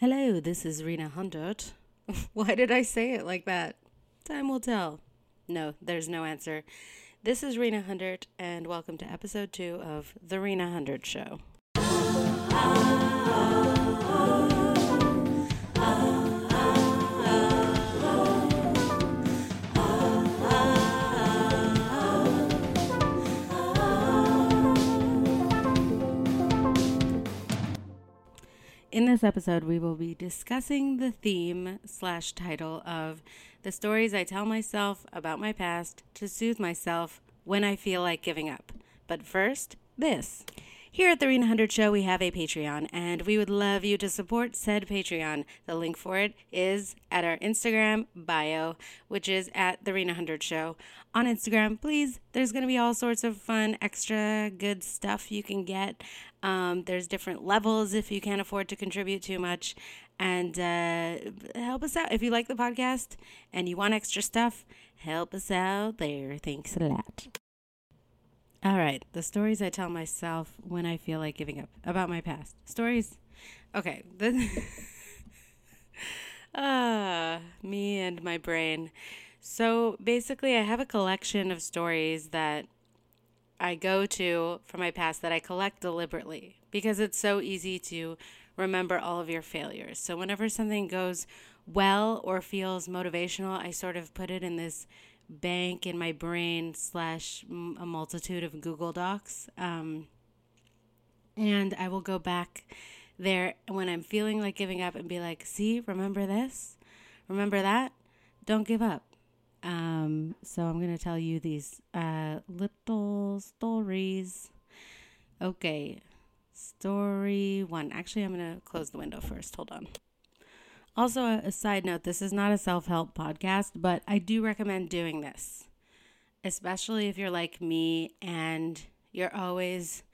Hello, this is Rena Hundert. Why did I say it like that? Time will tell. No, there's no answer. This is Rena Hundert, and welcome to episode two of The Rena Hundert Show. In this episode, we will be discussing the theme slash title of the stories I tell myself about my past to soothe myself when I feel like giving up. But first, this. Here at the Rena Hundert Show, we have a Patreon, and we would love you to support said Patreon. The link for it is at our Instagram bio, which is at the Rena Hundert Show. On Instagram, please, there's going to be all sorts of fun, extra good stuff you can get. Um, there's different levels if you can't afford to contribute too much. And uh, help us out. If you like the podcast and you want extra stuff, help us out there. Thanks a lot. All right, the stories I tell myself when I feel like giving up about my past. Stories. Okay. Ah, me and my brain. So basically, I have a collection of stories that I go to from my past that I collect deliberately because it's so easy to remember all of your failures. So whenever something goes well or feels motivational, I sort of put it in this bank in my brain slash a multitude of Google Docs. Um, and I will go back there when I'm feeling like giving up and be like, see, remember this? Remember that? Don't give up. Um, so I'm going to tell you these uh, little stories. Okay, story one. Actually, I'm going to close the window first. Hold on. Also, a, side note this is not a self help podcast, but I do recommend doing this, especially if you're like me and you're always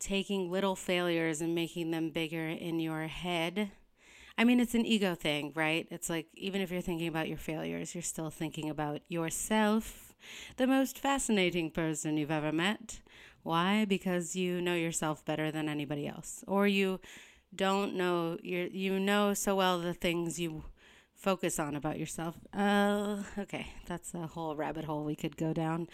taking little failures and making them bigger in your head. I mean, it's an ego thing, right? It's like even if you're thinking about your failures, you're still thinking about yourself, the most fascinating person you've ever met. Why? Because you know yourself better than anybody else, or you don't know you you know so well the things you focus on about yourself. Uh, okay, that's a whole rabbit hole we could go down.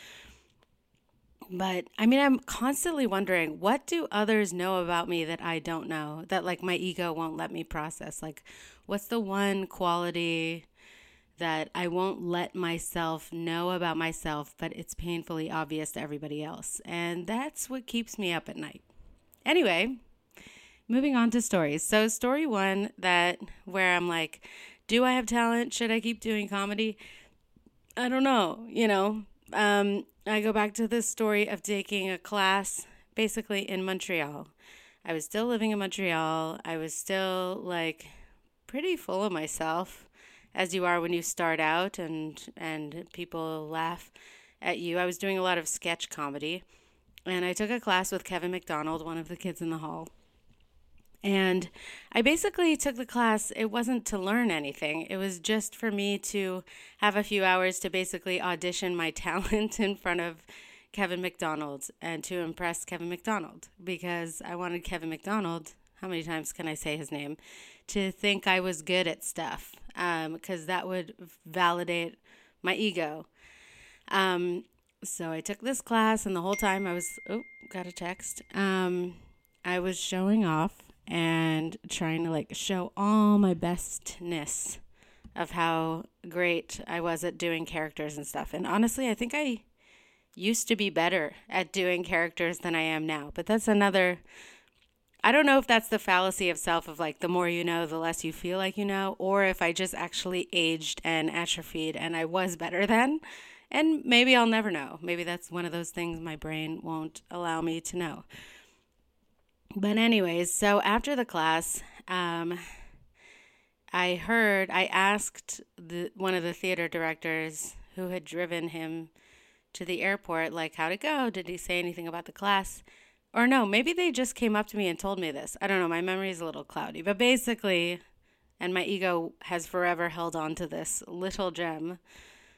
But I mean, I'm constantly wondering what do others know about me that I don't know, that like my ego won't let me process? Like, what's the one quality that I won't let myself know about myself, but it's painfully obvious to everybody else? And that's what keeps me up at night. Anyway, moving on to stories. So story one that where I'm like, do I have talent? Should I keep doing comedy? I don't know. You know, um, I go back to this story of taking a class basically in Montreal. I was still living in Montreal. I was still like pretty full of myself, as you are when you start out and and people laugh at you. I was doing a lot of sketch comedy, and I took a class with Kevin McDonald, one of the kids in the hall. And I basically took the class, it wasn't to learn anything, it was just for me to have a few hours to basically audition my talent in front of Kevin McDonald and to impress Kevin McDonald because I wanted Kevin McDonald, how many times can I say his name, to think I was good at stuff because um, that would validate my ego. Um, so I took this class, and the whole time I was, oh, got a text. Um, I was showing off and trying to like show all my bestness of how great I was at doing characters and stuff. And honestly, I think I used to be better at doing characters than I am now. But that's another I don't know if that's the fallacy of self of like the more you know, the less you feel like you know, or if I just actually aged and atrophied and I was better then. And maybe I'll never know. Maybe that's one of those things my brain won't allow me to know. But, anyways, so after the class, um, I heard, I asked the, one of the theater directors who had driven him to the airport, like, how'd it go? Did he say anything about the class? Or no, maybe they just came up to me and told me this. I don't know. My memory is a little cloudy. But basically, and my ego has forever held on to this little gem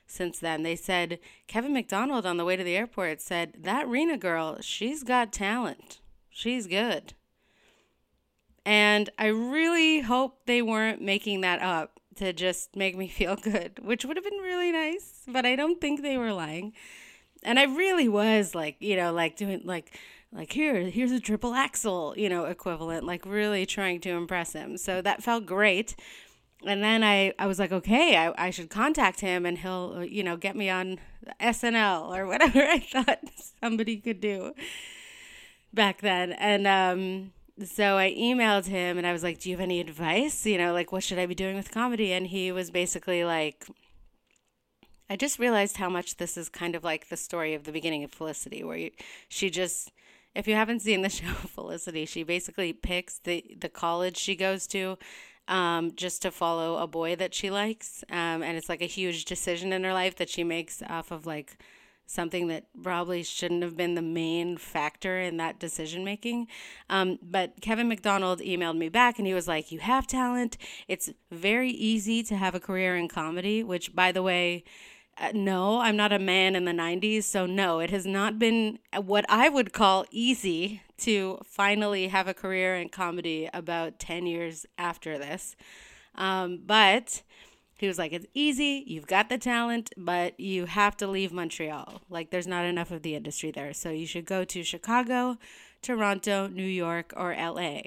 since then. They said, Kevin McDonald on the way to the airport said, That Rena girl, she's got talent. She's good. And I really hope they weren't making that up to just make me feel good, which would have been really nice, but I don't think they were lying. And I really was like, you know, like doing like like here here's a triple axel you know equivalent like really trying to impress him so that felt great and then I, I was like, okay, I, I should contact him and he'll, uh, you know, get me on SNL or whatever I thought somebody could do back then. And um, so I emailed him and I was like, do you have any advice? You know, like, what should I be doing with comedy? And he was basically like, I just realized how much this is kind of like the story of the beginning of Felicity, where you, she just, if you haven't seen the show Felicity, she basically picks the, the college she goes to um, just to follow a boy that she likes. Um, and it's like a huge decision in her life that she makes off of like something that probably shouldn't have been the main factor in that decision making. Um, but Kevin McDonald emailed me back and he was like, You have talent. It's very easy to have a career in comedy, which, by the way, uh, no, I'm not a man in the 90s. So, no, it has not been what I would call easy to finally have a career in comedy about 10 years after this. Um, but he was like, It's easy. You've got the talent, but you have to leave Montreal. Like, there's not enough of the industry there. So, you should go to Chicago, Toronto, New York, or LA.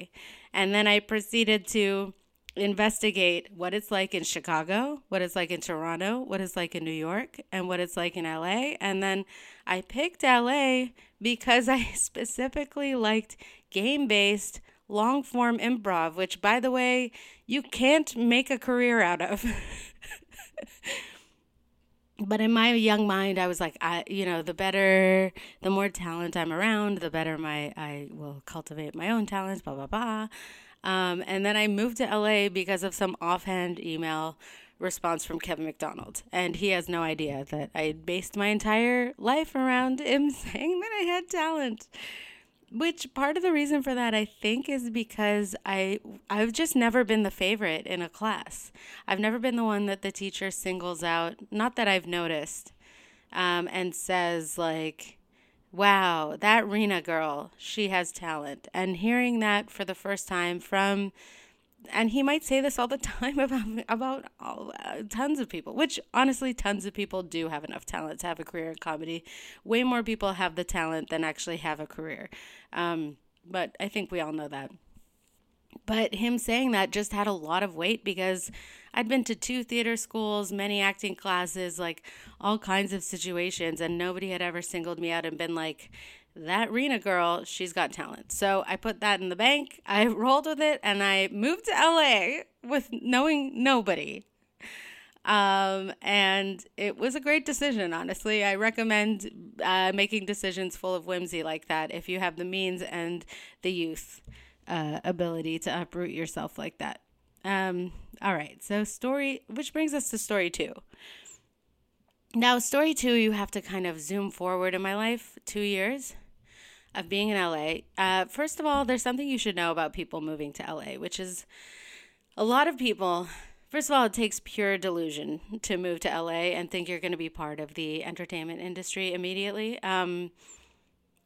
And then I proceeded to investigate what it's like in Chicago, what it's like in Toronto, what it's like in New York, and what it's like in LA. And then I picked LA because I specifically liked game based long form improv, which, by the way, you can't make a career out of. but in my young mind i was like i you know the better the more talent i'm around the better my i will cultivate my own talents blah blah blah um, and then I moved to LA because of some offhand email response from Kevin McDonald. And he has no idea that I based my entire life around him saying that I had talent. Which part of the reason for that I think is because I I've just never been the favorite in a class. I've never been the one that the teacher singles out, not that I've noticed, um, and says like, wow, that Rena girl, she has talent. And hearing that for the first time from, and he might say this all the time about about all, uh, tons of people, which honestly, tons of people do have enough talent to have a career in comedy. Way more people have the talent than actually have a career. Um, but I think we all know that. But him saying that just had a lot of weight because I'd been to two theater schools, many acting classes, like all kinds of situations, and nobody had ever singled me out and been like, that Rena girl, she's got talent. So I put that in the bank. I rolled with it and I moved to LA with knowing nobody. Um, and it was a great decision, honestly. I recommend uh, making decisions full of whimsy like that if you have the means and the youth uh, ability to uproot yourself like that. Um, all right, so story, which brings us to story two. Now, story two, you have to kind of zoom forward in my life two years of being in LA. Uh, first of all, there's something you should know about people moving to LA, which is a lot of people. First of all, it takes pure delusion to move to LA and think you're going to be part of the entertainment industry immediately. Um,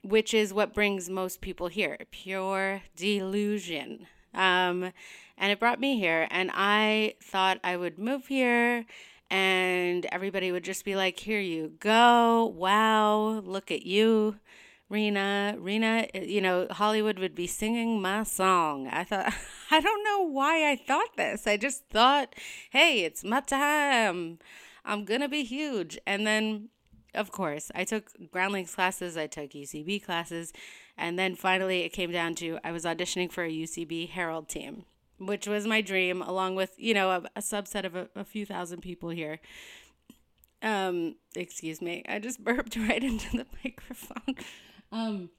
which is what brings most people here pure delusion. Um, and it brought me here, and I thought I would move here and everybody would just be like, Here you go. Wow, look at you. Rena, Rena, you know, Hollywood would be singing my song. I thought, I don't know why I thought this. I just thought, hey, it's my time. I'm going to be huge. And then of course, I took Groundlings classes, I took UCB classes, and then finally it came down to I was auditioning for a UCB Harold team, which was my dream, along with, you know, a, a subset of a, a, few thousand people here. Um, excuse me, I just burped right into the microphone. Um,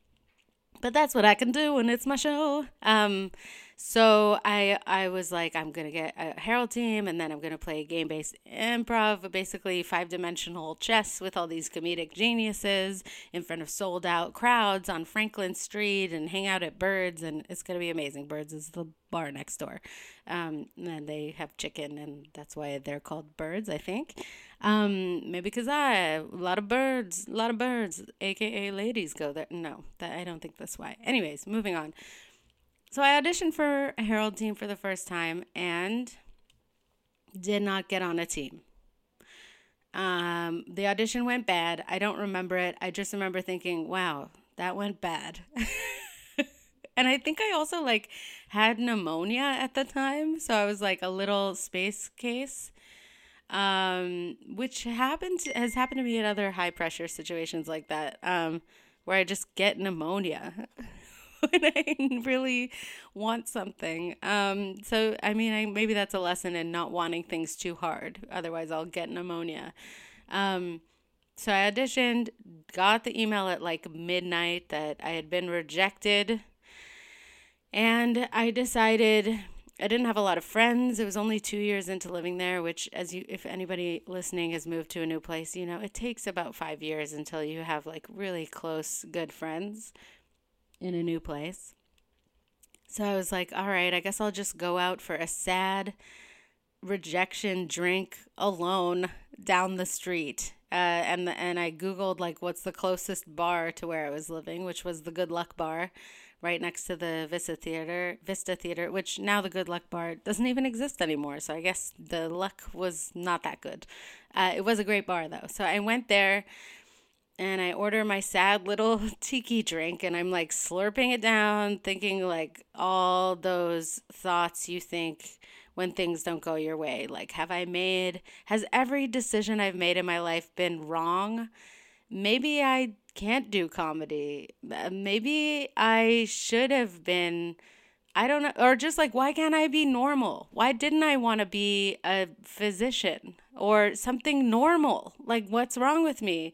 but that's what I can do when it's my show. Um, so I I was like, I'm gonna get a Harold team, and then I'm gonna play game based improv, basically five dimensional chess with all these comedic geniuses in front of sold out crowds on Franklin Street, and hang out at Birds, and it's gonna be amazing. Birds is the bar next door, um, and they have chicken, and that's why they're called Birds, I think. Um, maybe because I a lot of birds, a lot of birds, aka ladies go there. No, that I don't think that's why. Anyways, moving on so I auditioned for a Harold team for the first time and did not get on a team. Um, the audition went bad. I don't remember it. I just remember thinking, wow, that went bad. and I think I also like had pneumonia at the time. So I was like a little space case um, which happens has happened to me in other high pressure situations like that, um, where I just get pneumonia when I really want something. Um, so I mean, I, maybe that's a lesson in not wanting things too hard. Otherwise, I'll get pneumonia. Um, so I auditioned, got the email at like midnight that I had been rejected, and I decided I didn't have a lot of friends. It was only two years into living there, which, as you, if anybody listening has moved to a new place, you know, it takes about five years until you have like really close, good friends in a new place. So I was like, all right, I guess I'll just go out for a sad rejection drink alone down the street. Uh, and and I googled like what's the closest bar to where I was living, which was the Good Luck Bar right next to the Vista Theater, Vista Theater, which now the Good Luck Bar doesn't even exist anymore. So I guess the luck was not that good. Uh, it was a great bar though. So I went there and I order my sad little tiki drink and I'm like slurping it down, thinking like all those thoughts you think when things don't go your way. Like, have I made, has every decision I've made in my life been wrong? Maybe I can't do comedy. Uh, maybe I should have been I don't know or just like why can't I be normal? Why didn't I want to be a physician or something normal? Like what's wrong with me?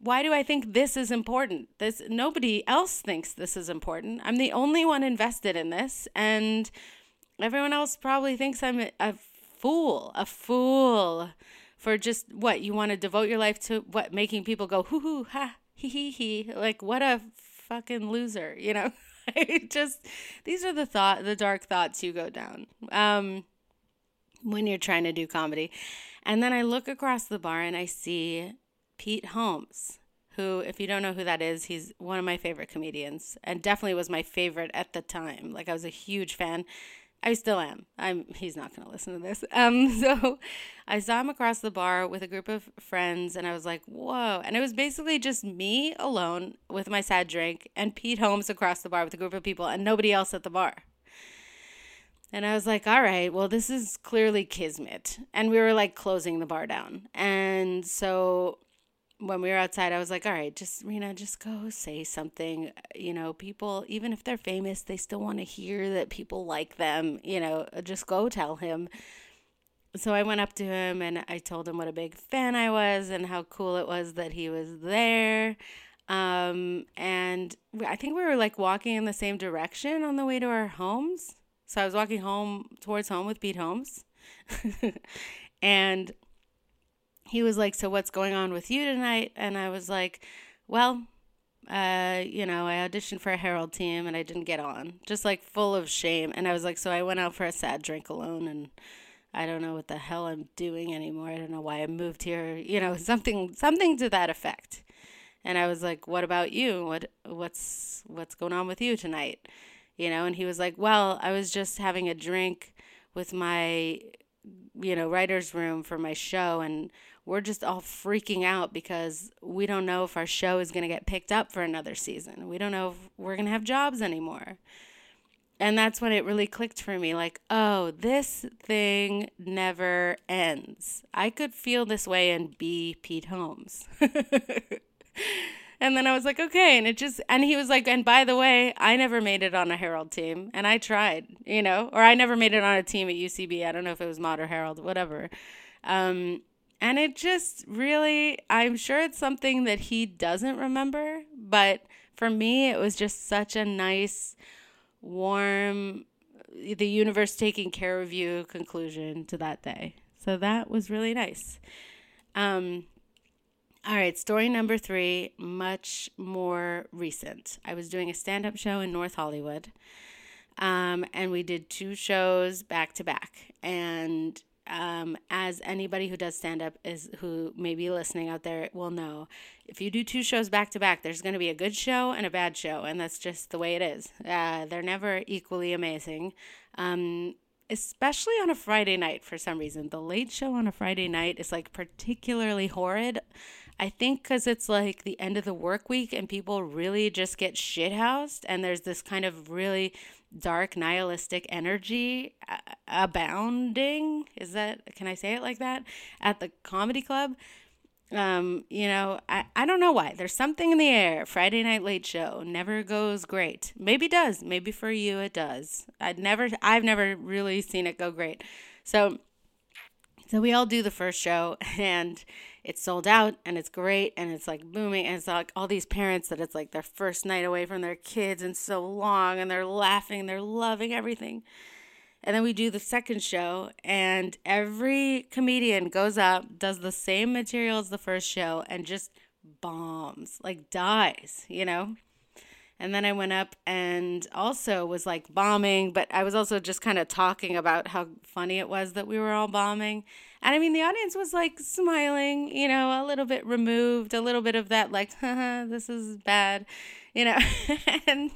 Why do I think this is important? This nobody else thinks this is important. I'm the only one invested in this and everyone else probably thinks I'm a, a fool, a fool for just what you want to devote your life to what making people go hoo hoo ha hee hee hee. Like, what a fucking loser, you know? just, these are the thought, the dark thoughts you go down um, when you're trying to do comedy. And then I look across the bar and I see Pete Holmes, who, if you don't know who that is, he's one of my favorite comedians and definitely was my favorite at the time. Like, I was a huge fan. I still am. I'm. He's not going to listen to this. Um. So, I saw him across the bar with a group of friends, and I was like, "Whoa!" And it was basically just me alone with my sad drink, and Pete Holmes across the bar with a group of people, and nobody else at the bar. And I was like, "All right, well, this is clearly kismet." And we were like closing the bar down, and so when we were outside, I was like, all right, just, Rena, just go say something. You know, people, even if they're famous, they still want to hear that people like them. You know, just go tell him. So I went up to him and I told him what a big fan I was and how cool it was that he was there. Um, and I think we were like walking in the same direction on the way to our homes. So I was walking home towards home with Pete Holmes. and he was like, So what's going on with you tonight? And I was like, Well, uh, you know, I auditioned for a Harold team and I didn't get on, just like full of shame. And I was like, So I went out for a sad drink alone and I don't know what the hell I'm doing anymore. I don't know why I moved here, you know, something something to that effect. And I was like, "What about you? What what's what's going on with you tonight?" You know, and he was like, "Well, I was just having a drink with my you know, writer's room for my show and we're just all freaking out because we don't know if our show is going to get picked up for another season. We don't know if we're going to have jobs anymore. And that's when it really clicked for me like, oh, this thing never ends. I could feel this way and be Pete Holmes. and then I was like, okay. And it just, and he was like, and by the way, I never made it on a Harold team. And I tried, you know, or I never made it on a team at UCB. I don't know if it was Maude or Harold, whatever. Um, and it just really, I'm sure it's something that he doesn't remember, but for me, it was just such a nice, warm, the universe taking care of you conclusion to that day. So that was really nice. Um, all right, story number three, much more recent. I was doing a stand up show in North Hollywood, um, and we did two shows back to back. And um, as anybody who does stand up is who may be listening out there will know, if you do two shows back to back, there's going to be a good show and a bad show, and that's just the way it is. Uh, they're never equally amazing. Um, especially on a Friday night for some reason. The late show on a Friday night is like particularly horrid. I think because it's like the end of the work week and people really just get shithoused, and there's this kind of really dark nihilistic energy uh, abounding. Is that, can I say it like that? At the comedy club. Um, you know, I, I don't know why. There's something in the air. Friday night late show never goes great. Maybe does. Maybe for you it does. I'd never I've never really seen it go great. So so we all do the first show and it's sold out and it's great and it's like booming and it's like all these parents that it's like their first night away from their kids and so long and they're laughing, they're loving everything. And then we do the second show, and every comedian goes up, does the same material as the first show, and just bombs, like dies, you know? And then I went up and also was like bombing, but I was also just kind of talking about how funny it was that we were all bombing. And I mean, the audience was like smiling, you know, a little bit removed, a little bit of that, like, this is bad you know and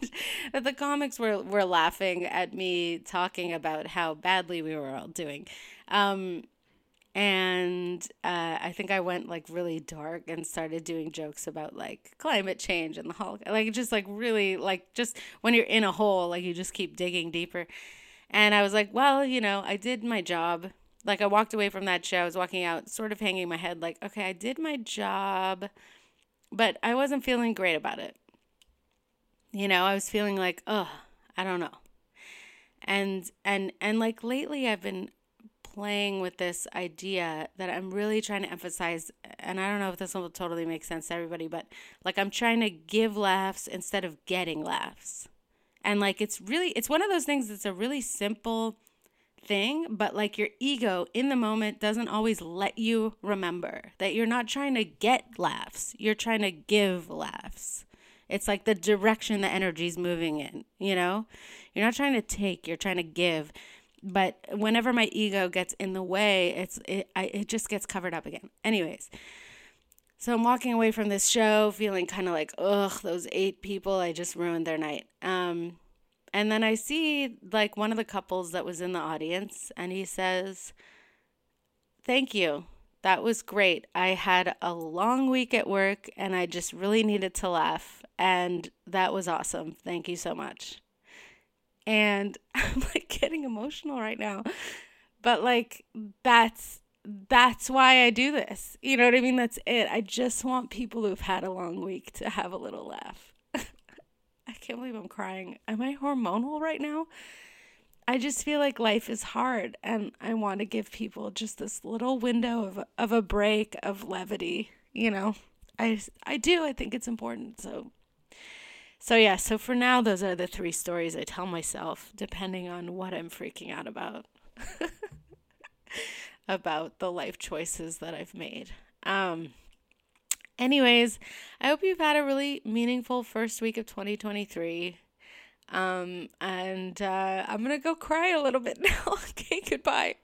the comics were were laughing at me talking about how badly we were all doing um, and uh, I think I went like really dark and started doing jokes about like climate change and the Hulk, like just like really like just when you're in a hole, like you just keep digging deeper. And I was like, well, you know, I did my job. Like I walked away from that show. I was walking out, sort of hanging my head, like, okay, I did my job, but I wasn't feeling great about it. You know, I was feeling like, oh, I don't know. And and and like lately I've been playing with this idea that I'm really trying to emphasize and I don't know if this will totally make sense to everybody, but like I'm trying to give laughs instead of getting laughs. And like it's really it's one of those things that's a really simple thing, but like your ego in the moment doesn't always let you remember that you're not trying to get laughs. You're trying to give laughs. It's like the direction the energy's moving in, you know? You're not trying to take, you're trying to give. But whenever my ego gets in the way, it's it I, it just gets covered up again. Anyways, so I'm walking away from this show feeling kind of like, ugh, those eight people, I just ruined their night. Um, and then I see like one of the couples that was in the audience, and he says, Thank you. That was great. I had a long week at work and I just really needed to laugh. And that was awesome. Thank you so much. And I'm like getting emotional right now. But like that's that's why I do this. You know what I mean? That's it. I just want people who've had a long week to have a little laugh. I can't believe I'm crying. Am I hormonal right now? I just feel like life is hard and I want to give people just this little window of of a break of levity, you know. I I do. I think it's important. So so yeah, so for now those are the three stories I tell myself depending on what I'm freaking out about. about the life choices that I've made. Um anyways, I hope you've had a really meaningful first week of 2023. Um, and uh, I'm gonna go cry a little bit now. okay, goodbye.